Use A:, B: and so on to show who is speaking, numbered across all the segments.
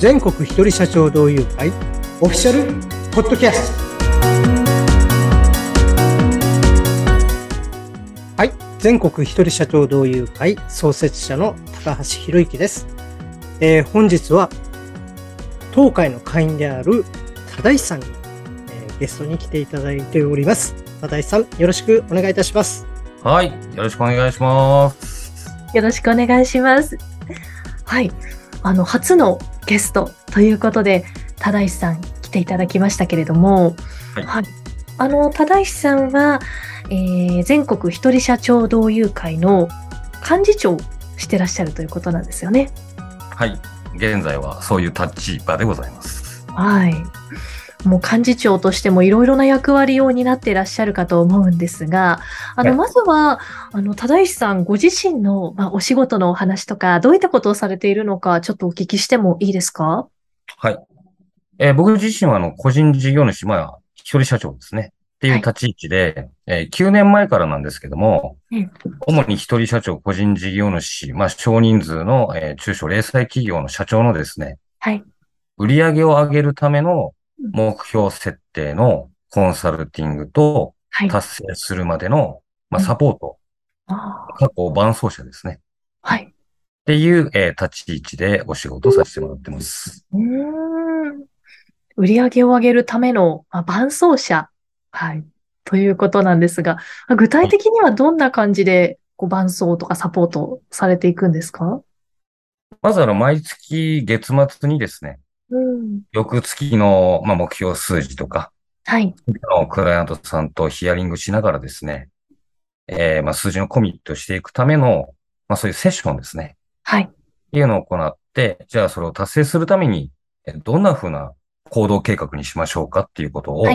A: 全国一人社長同友会オフィシャルポッドキャスト。はい全国一人社長同友会創設者の高橋博之です、えー、本日は当会の会員である多石さんに、えー、ゲストに来ていただいております。多石さんよろしくお願いいたします。
B: はいよろしくお願いします。
C: よろしくお願いします。はいあの初のゲストということで忠石さん来ていただきましたけれども、はい、はい、あの忠石さんは、えー、全国一人社長同友会の幹事長をしてらっしゃるということなんですよね。
B: はい現在はそういう立場でございます。
C: はい。もう幹事長としてもいろいろな役割を担っていらっしゃるかと思うんですが、あの、まずは、あの、忠石さんご自身の、まあ、お仕事のお話とか、どういったことをされているのか、ちょっとお聞きしてもいいですか？
B: はい。えー、僕自身は、あの、個人事業主、まあ、一人社長ですね。っていう立ち位置で、はい、えー、9年前からなんですけども、うん、主に一人社長、個人事業主、まあ、少人数の、えー、中小零細企業の社長のですね、はい。売上を上げるための目標設定のコンサルティングと達成するまでの、まあ、サポート、過去伴走者ですね。はい。っていう、えー、立ち位置でお仕事させてもらってます。う
C: ん。売上を上げるための、まあ、伴走者。はい。ということなんですが、具体的にはどんな感じで、こう、伴走とかサポートされていくんですか？
B: まず、あの、毎月月末にですね、翌月の、まあ、目標数字とか、はい。のクライアントさんとヒアリングしながらですね、えー、まあ、数字のコミットしていくための、まあ、そういうセッションですね。はい。っていうのを行って、じゃあそれを達成するために、どんな風な行動計画にしましょうかっていうことを、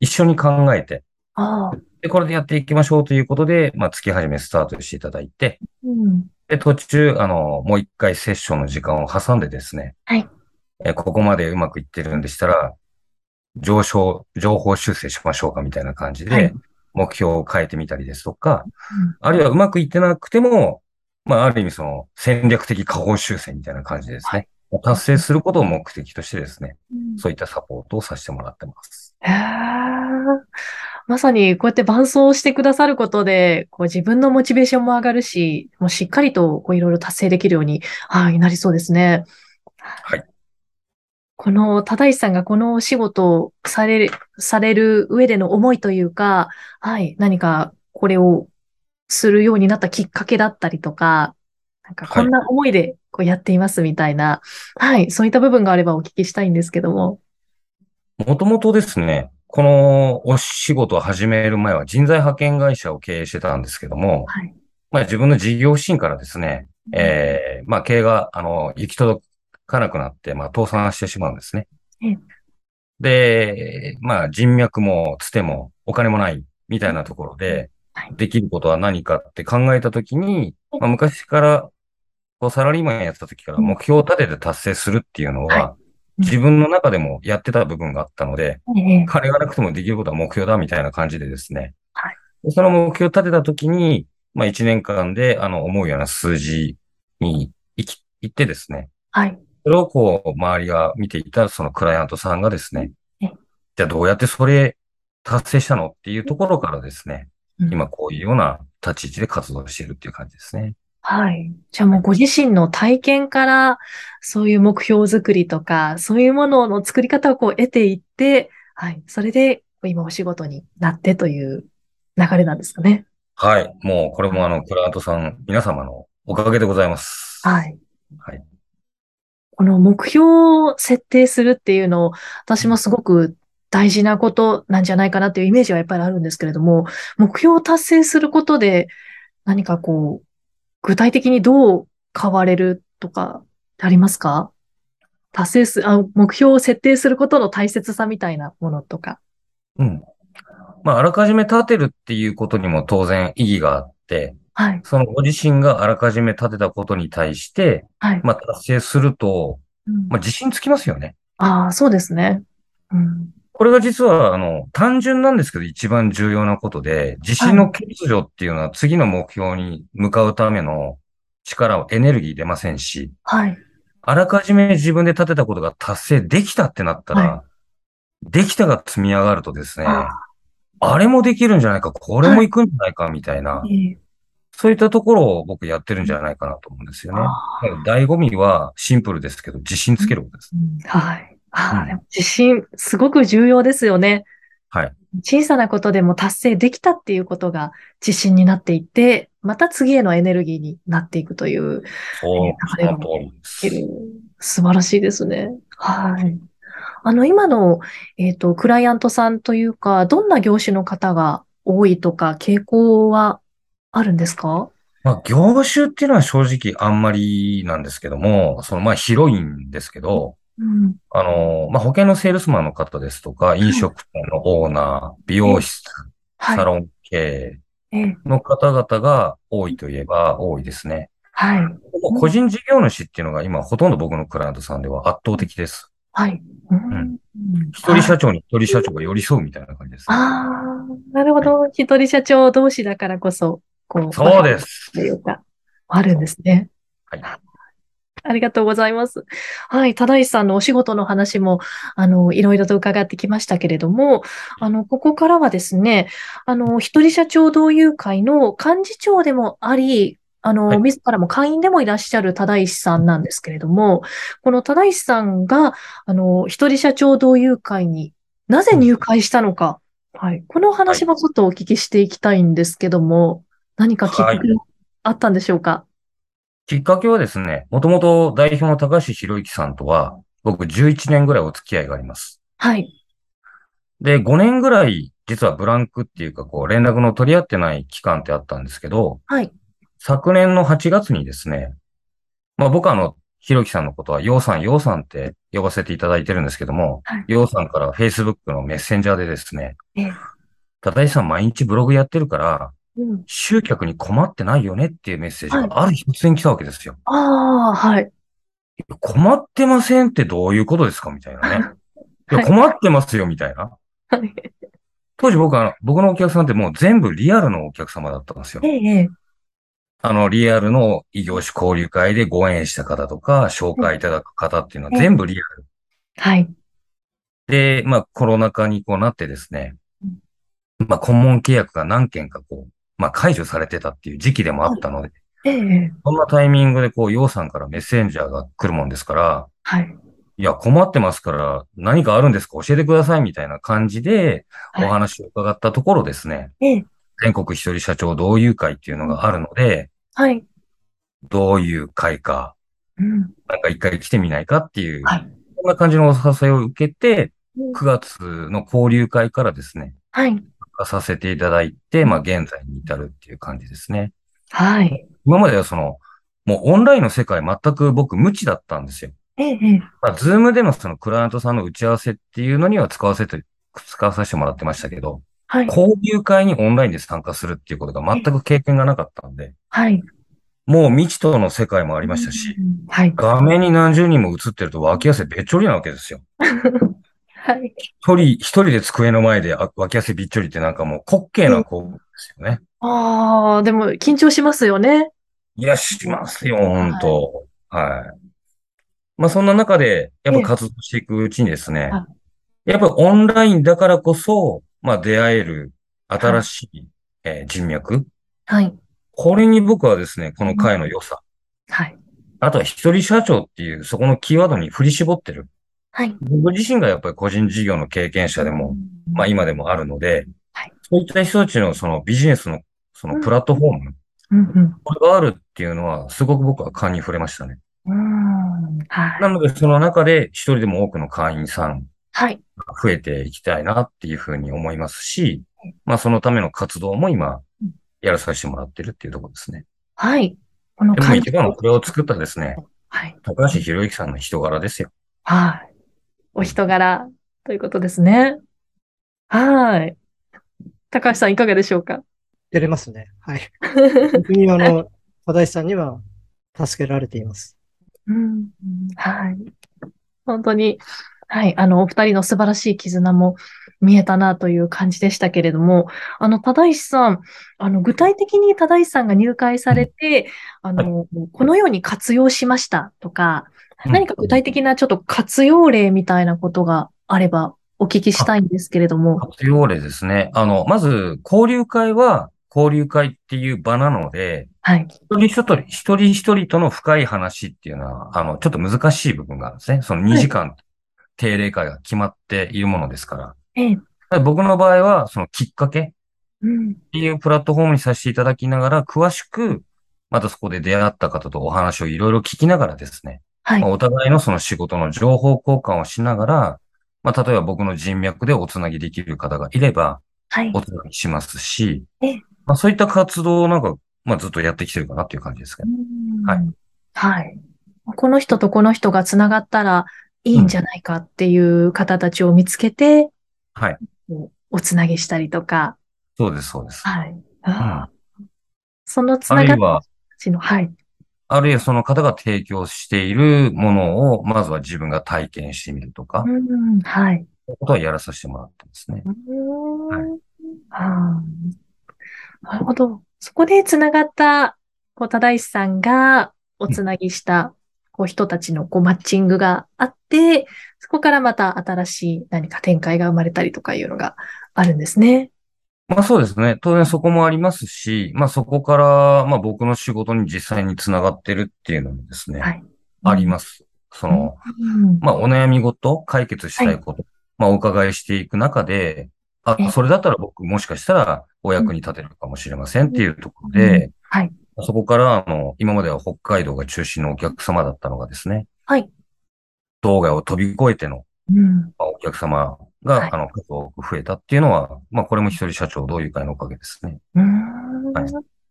B: 一緒に考えて、はい、で、これでやっていきましょうということで、まあ、月始めスタートしていただいて、うん、で、途中、あの、もう一回セッションの時間を挟んでですね、はい。えここまでうまくいってるんでしたら、上昇、情報修正しましょうかみたいな感じで、目標を変えてみたりですとか、あるいはうまくいってなくても、まあ、ある意味その戦略的下方修正みたいな感じですね。達成することを目的としてですね、そういったサポートをさせてもらってます。へ
C: まさにこうやって伴走してくださることで、こう自分のモチベーションも上がるし、もうしっかりとこういろいろ達成できるように、はい、なりそうですね。はい。この、忠石さんがこのお仕事をされる、される上での思いというか、はい、何かこれをするようになったきっかけだったりとか、なんかこんな思いでこうやっていますみたいな、はい、はい、そういった部分があればお聞きしたいんですけども。
B: もともとですね、このお仕事を始める前は人材派遣会社を経営してたんですけども、はい、まあ自分の事業シーンからですね、ええー、まあ経営が、あの、行き届かなくなって、まあ、倒産してしまうんですね。で、まあ、人脈もつてもお金もないみたいなところで、できることは何かって考えたときに、まあ、昔からこうサラリーマンやってた時から目標を立てて達成するっていうのは、自分の中でもやってた部分があったので、金がなくてもできることは目標だみたいな感じでですね。その目標を立てたときに、まあ1年間であの思うような数字に行ってですね。はい。それをこう、周りが見ていたそのクライアントさんがですね、じゃあどうやってそれ達成したのっていうところからですね、うん、今こういうような立ち位置で活動しているっていう感じですね。
C: はい。じゃあもうご自身の体験から、そういう目標作りとか、そういうものの作り方をこう得ていって、はい。それで今お仕事になってという流れなんですかね。
B: はい。もうこれもあの、クライアントさん、皆様のおかげでございます。はい。はい。
C: この目標を設定するっていうのを、私もすごく大事なことなんじゃないかなっていうイメージはやっぱりあるんですけれども、目標を達成することで何かこう、具体的にどう変われるとかありますか？達成す、あ、目標を設定することの大切さみたいなものとか。
B: うん。まあ、あらかじめ立てるっていうことにも当然意義があって、はい。そのご自身があらかじめ立てたことに対して、はい。まあ、達成すると、まあ、自信つきますよね。
C: ああ、そうですね。
B: うん。これが実は、あの、単純なんですけど、一番重要なことで、自信の欠如っていうのは次の目標に向かうための力を、エネルギー出ませんし、はい。あらかじめ自分で立てたことが達成できたってなったら、はい、できたが積み上がるとですね、あれもできるんじゃないか、これもいくんじゃないか、みたいな、はい、そういったところを僕やってるんじゃないかなと思うんですよね。醍醐味はシンプルですけど、自信つけることです。
C: うん、はい。あ、うん、自信、すごく重要ですよね。
B: はい。
C: 小さなことでも達成できたっていうことが自信になっていって、また次へのエネルギーになっていくという。
B: そう、えー、そ
C: 素晴らしいですね。はい。あの、今の、えっ、ー、と、クライアントさんというか、どんな業種の方が多いとか、傾向はあるんですか？
B: まあ、業種っていうのは正直あんまりなんですけども、その、まあ、広いんですけど、うん、あの、まあ、保険のセールスマンの方ですとか、飲食店のオーナー、美容室、はい、サロン系の方々が多いといえば多いですね。
C: はい。
B: 個人事業主っていうのが今ほとんど僕のクライアントさんでは圧倒的です。
C: はい。
B: うん。一人社長に一人社長が寄り添うみたいな感じです、
C: ね。ああ、なるほど。一人社長同士だからこそ、
B: こう。そうです。
C: というか、あるんですね。
B: はい。
C: ありがとうございます。はい。忠石さんのお仕事の話も、あの、いろいろと伺ってきましたけれども、あの、ここからはですね、あの、一人社長同友会の幹事長でもあり、あの、はい、自らも会員でもいらっしゃる忠石さんなんですけれども、この忠石さんが、あの、一人社長同友会になぜ入会したのか、はい。この話もちょっとお聞きしていきたいんですけども、何かきっかけあったんでしょうか、
B: きっかけはですね、もともと代表の高橋博之さんとは、僕11年ぐらいお付き合いがあります。
C: はい。
B: で、5年ぐらい、実はブランクっていうか、こう、連絡の取り合ってない期間ってあったんですけど、
C: はい。
B: 昨年の8月にですね、まあ僕はあの、ひろきさんのことは、ようさん、ようさんって呼ばせていただいてるんですけども、はい、ようさんから Facebook のメッセンジャーでですね、ええ、ただいさん毎日ブログやってるから、うん、集客に困ってないよねっていうメッセージがある日突然来たわけですよ。
C: はい、ああ、はい。
B: 困ってませんってどういうことですかみたいなね。いや困ってますよ、みたいな。はい、当時僕は、僕のお客さんってもう全部リアルのお客様だったんですよ。
C: ええ、
B: あの、リアルの異業種交流会でご縁した方とか、紹介いただく方っていうのは全部リアル。
C: はい。
B: で、まあ、コロナ禍にこうなってですね、まあ、顧問契約が何件かこう、まあ、解除されてたっていう時期でもあったので、
C: ええ、
B: そんなタイミングでこう、洋さんからメッセンジャーが来るもんですから、
C: はい。
B: いや、困ってますから、何かあるんですか？教えてくださいみたいな感じで、お話を伺ったところですね、
C: はい、
B: 全国一人社長同友会っていうのがあるので、
C: はい。
B: どういう会か、
C: うん、
B: なんか一回来てみないかっていう、はい、こんな感じのお誘いを受けて、9月の交流会からですね、
C: はい。
B: させていただいて、まあ現在に至るっていう感じですね。
C: はい。
B: 今まではその、もうオンラインの世界全く僕無知だったんですよ。
C: ええ。
B: まあ、ズームでのそのクライアントさんの打ち合わせっていうのには使わせて、使わさせてもらってましたけど、
C: はい。
B: 交流会にオンラインで参加するっていうことが全く経験がなかったんで、
C: はい。
B: もう未知との世界もありましたし、
C: はい。
B: 画面に何十人も映ってると脇汗べっちょりなわけですよ。
C: はい。
B: 一人、一人で机の前で脇汗びっちょりってなんかもう滑稽な行為ですよね。
C: ああ、でも緊張しますよね。
B: いや、しますよ、本当はい。まあそんな中で、やっぱ活動していくうちにですね、やっぱオンラインだからこそ、まあ出会える新しい、えー、人脈。
C: はい。
B: これに僕はですね、この会の良さ。
C: はい。
B: あとは一人社長っていう、そこのキーワードに振り絞ってる。
C: はい。
B: 僕自身がやっぱり個人事業の経験者でも、まあ今でもあるので、
C: はい、
B: そういった人たちのそのビジネスのそのプラットフォーム、
C: うんうん、
B: これがあるっていうのは、すごく僕は勘に触れましたね。
C: うんはい、
B: なので、その中で一人でも多くの会員さん、
C: はい。
B: 増えていきたいなっていうふうに思いますし、まあそのための活動も今、やらさせてもらってるっていうところですね。
C: はい。
B: このでも一番のこれを作ったですね、
C: はい。
B: 高橋博之さんの人柄ですよ。
C: はい。お人柄ということですね。はい。高橋さんいかがでしょうか？
A: 出れますね。はい。本当にあの、多大さんには助けられています。
C: うん、はい。本当に、はい。あの、お二人の素晴らしい絆も見えたなという感じでしたけれども、あの、多大さん、あの、具体的に多大さんが入会されて、あの、このように活用しましたとか、何か具体的なちょっと活用例みたいなことがあればお聞きしたいんですけれども。
B: 活用例ですね。あの、まず、交流会は、交流会っていう場なので、はい。一人一人、一人一人との深い話っていうのは、あの、ちょっと難しい部分があるんですね。その2時間、定例会が決まっているものですから。ええ。僕の場合は、そのきっかけっていうプラットフォームにさせていただきながら、詳しく、またそこで出会った方とお話をいろいろ聞きながらですね。はい。まあ、お互いのその仕事の情報交換をしながら、まあ、例えば僕の人脈でおつなぎできる方がいれば、はい。おつなぎしますし、えまあ、そういった活動をなんか、まあ、ずっとやってきてるかなっていう感じですけど。はい。
C: はい。この人とこの人がつながったらいいんじゃないかっていう方たちを見つけて、
B: はい。
C: おつなぎしたりとか。
B: そうです、そうです。
C: はい。うん、そのつながったちの、はい。
B: あるいはその方が提供しているものを、まずは自分が体験してみるとか。
C: うん、はい。
B: そういうことはやらさせてもらってますね。
C: はい。なるほど。そこで繋がった、こう、忠石さんがおつなぎした、こう、人たちの、こう、マッチングがあって、そこからまた新しい何か展開が生まれたりとかいうのがあるんですね。
B: まあそうですね。当然そこもありますし、まあそこから、まあ僕の仕事に実際につながってるっていうのもですね、はい、あります。その、うん、まあお悩みごと、解決したいこと、はい、まあお伺いしていく中で、あ、それだったら僕もしかしたらお役に立てるかもしれませんっていうところで、はい。そこから、あの、今までは北海道が中心のお客様だったのがですね、はい。道外を飛び越えての、うん、まあ、お客様が、はい、あの、数多く増えたっていうのは、まあ、これも一人社長同友会のおかげですね。
C: うん。はい、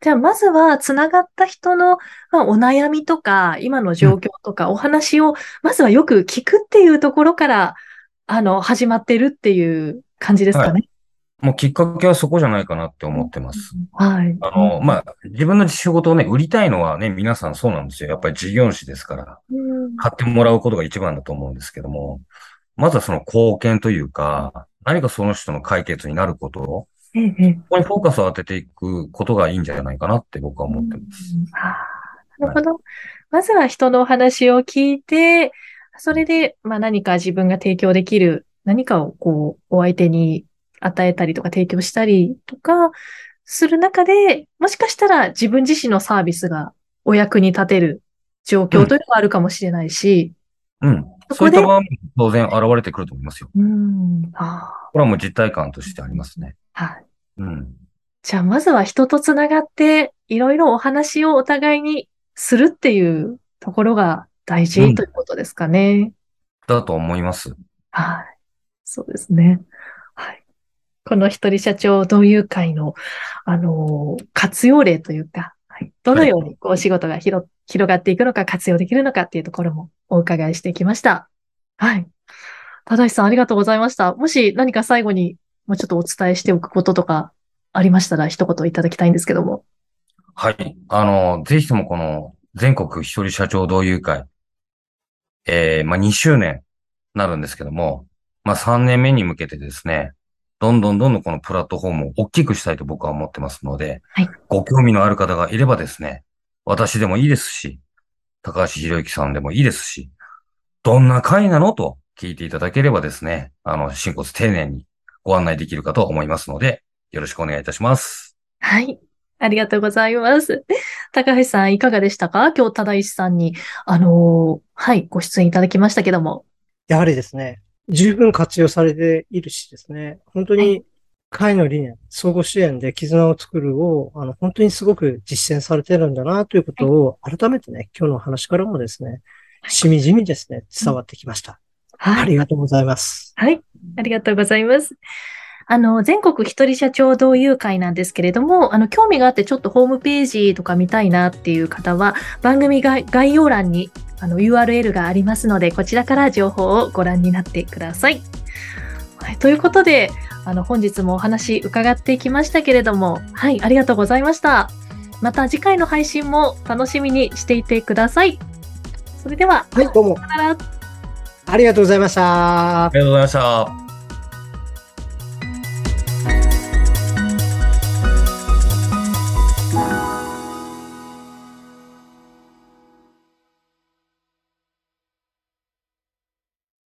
C: じゃあ、まずは、つながった人の、まあ、お悩みとか、今の状況とか、お話を、まずはよく聞くっていうところから、あの、始まってるっていう感じですかね。はい
B: もうきっかけはそこじゃないかなって思ってます。はい。あの、まあ、自分の仕事をね、売りたいのはね、皆さんそうなんですよ。やっぱり事業主ですから、買ってもらうことが一番だと思うんですけども、まずはその貢献というか、何かその人の解決になることを、ここにフォーカスを当てていくことがいいんじゃないかなって僕は思ってます。
C: なるほど。はい、まずは人のお話を聞いて、それで、まあ何か自分が提供できる何かをこう、お相手に与えたりとか提供したりとかする中で、もしかしたら自分自身のサービスがお役に立てる状況というのがあるかもしれないし、
B: うん。うん、そういった場合も当然現れてくると思いますよ。うん。あこれはもう実体感としてありますね。はい。
C: うん。じゃあ、まずは人とつながって、いろいろお話をお互いにするっていうところが大事ということですかね。
B: うん、だと思います。
C: はい。そうですね。はい。この一人社長同友会の、あのー、活用例というか、はい、どのようにこうお仕事が広、広がっていくのか、活用できるのかっていうところもお伺いしてきました。はい。ただしさん、ありがとうございました。もし何か最後にもうちょっとお伝えしておくこととかありましたら、一言いただきたいんですけども。
B: はい。あの、ぜひともこの全国一人社長同友会、えー、まあ、2周年なるんですけども、まあ、3年目に向けてですね、どんどんどんどんこのプラットフォームを大きくしたいと僕は思ってますので、はい、ご興味のある方がいればですね、私でもいいですし、高橋博之さんでもいいですし、どんな会なのと聞いていただければですね、あの、新骨丁寧にご案内できるかと思いますので、よろしくお願いいたします。
C: はい。ありがとうございます。高橋さん、いかがでしたか？今日、忠石さんに、あのー、はい、ご出演いただきましたけども。
A: やはりですね、十分活用されているしですね、本当に会の理念、相互支援で絆を作るを、あの、本当にすごく実践されてるんだなということを、改めてね、今日の話からもですね、しみじみですね、伝わってきました。はい。ありがとうございます。
C: はい。ありがとうございます。あの、全国一人社長同友会なんですけれども、あの、興味があってちょっとホームページとか見たいなっていう方は、番組概要欄にあの URL がありますので、こちらから情報をご覧になってください。はい、ということで、あの、本日もお話伺ってきましたけれども、はい、ありがとうございました。また次回の配信も楽しみにしていてください。それでは、
A: はい、どうも。ありがとうございました。
B: ありがとうございました。